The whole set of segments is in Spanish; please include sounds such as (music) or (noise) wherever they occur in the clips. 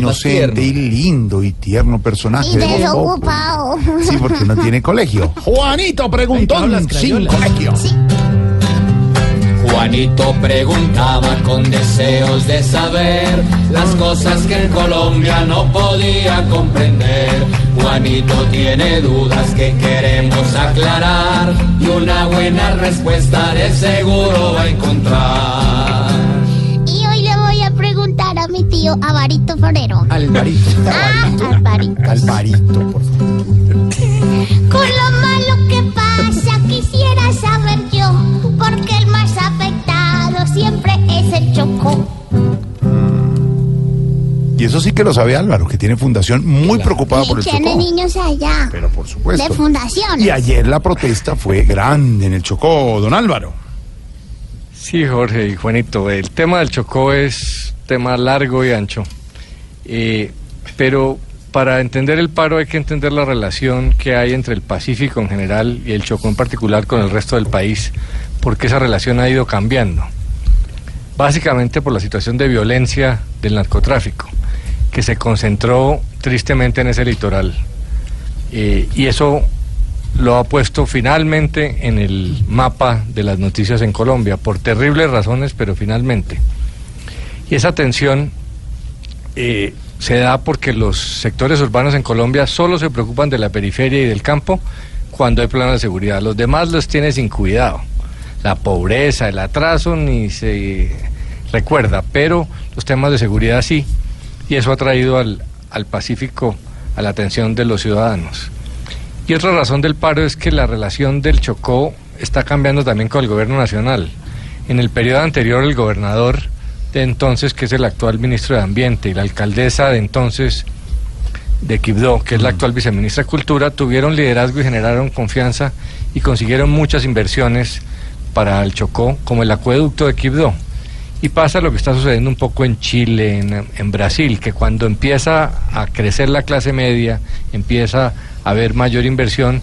inocente y lindo y tierno personaje Y de Voz Populi. desocupado. Sí, porque no tiene colegio. (laughs) Juanito preguntón sin colegio. Juanito preguntaba con deseos de saber las cosas que en Colombia no podía comprender. Juanito tiene dudas que queremos aclarar y una buena respuesta de seguro va a encontrar. A preguntar a mi tío Avarito Forero. Alvarito. Ah, Alvarito. Alvarito, por favor. Con lo malo que pasa, quisiera saber yo, porque el más afectado siempre es el Chocó. Y eso sí que lo sabe Álvaro, que tiene fundación muy preocupada por Y el tiene Chocó. niños allá, Pero por de supuesto. fundaciones. Y ayer la protesta fue grande en el Chocó, don Álvaro. Sí, Jorge y Juanito, el tema del Chocó es tema largo y ancho, Eh, pero para entender el paro hay que entender la relación que hay entre el Pacífico en general y el Chocó en particular con el resto del país, porque esa relación ha ido cambiando, básicamente por la situación de violencia del narcotráfico, que se concentró tristemente en ese litoral, Eh, y eso lo ha puesto finalmente en el mapa de las noticias en Colombia, por terribles razones, pero finalmente. Y esa tensión eh, se da porque los sectores urbanos en Colombia solo se preocupan de la periferia y del campo cuando hay problemas de seguridad. Los demás los tiene sin cuidado. La pobreza, el atraso ni se recuerda, pero los temas de seguridad sí. Y eso ha traído al, al Pacífico a la atención de los ciudadanos. Y otra razón del paro es que la relación del Chocó está cambiando también con el gobierno nacional. En el periodo anterior, el gobernador de entonces, que es el actual ministro de Ambiente, y la alcaldesa de entonces de Quibdó, que es la actual viceministra de Cultura, tuvieron liderazgo y generaron confianza y consiguieron muchas inversiones para el Chocó, como el acueducto de Quibdó. Y pasa lo que está sucediendo un poco en Chile, en, en Brasil, que cuando empieza a crecer la clase media, empieza a haber mayor inversión,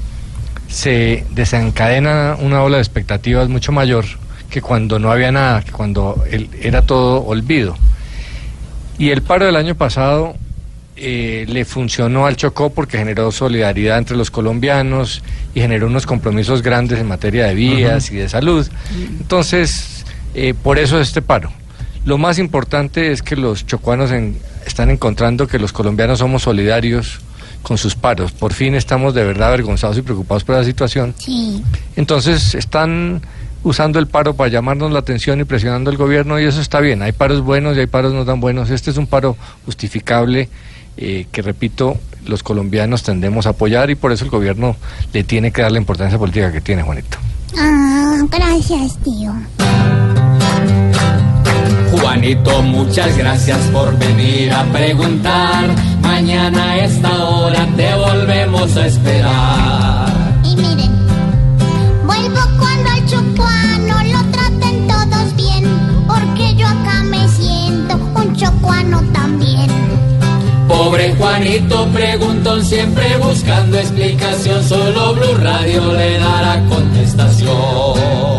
se desencadena una ola de expectativas mucho mayor que cuando no había nada, que cuando el- era todo olvido. Y el paro del año pasado eh, le funcionó al Chocó porque generó solidaridad entre los colombianos y generó unos compromisos grandes en materia de vías y de salud. Entonces, eh, por eso este paro. Lo más importante es que los chocuanos en- están encontrando que los colombianos somos solidarios con sus paros. Por fin estamos de verdad avergonzados y preocupados por la situación. Sí. Entonces están usando el paro para llamarnos la atención y presionando al gobierno y eso está bien. Hay paros buenos y hay paros no tan buenos. Este es un paro justificable eh, que, repito, los colombianos tendemos a apoyar y por eso el gobierno le tiene que dar la importancia política que tiene, Juanito. Ah, gracias, tío. Juanito, muchas gracias por venir a preguntar. Mañana a esta hora te volvemos a esperar. Juanito preguntón siempre buscando explicación, solo Blue Radio le dará contestación.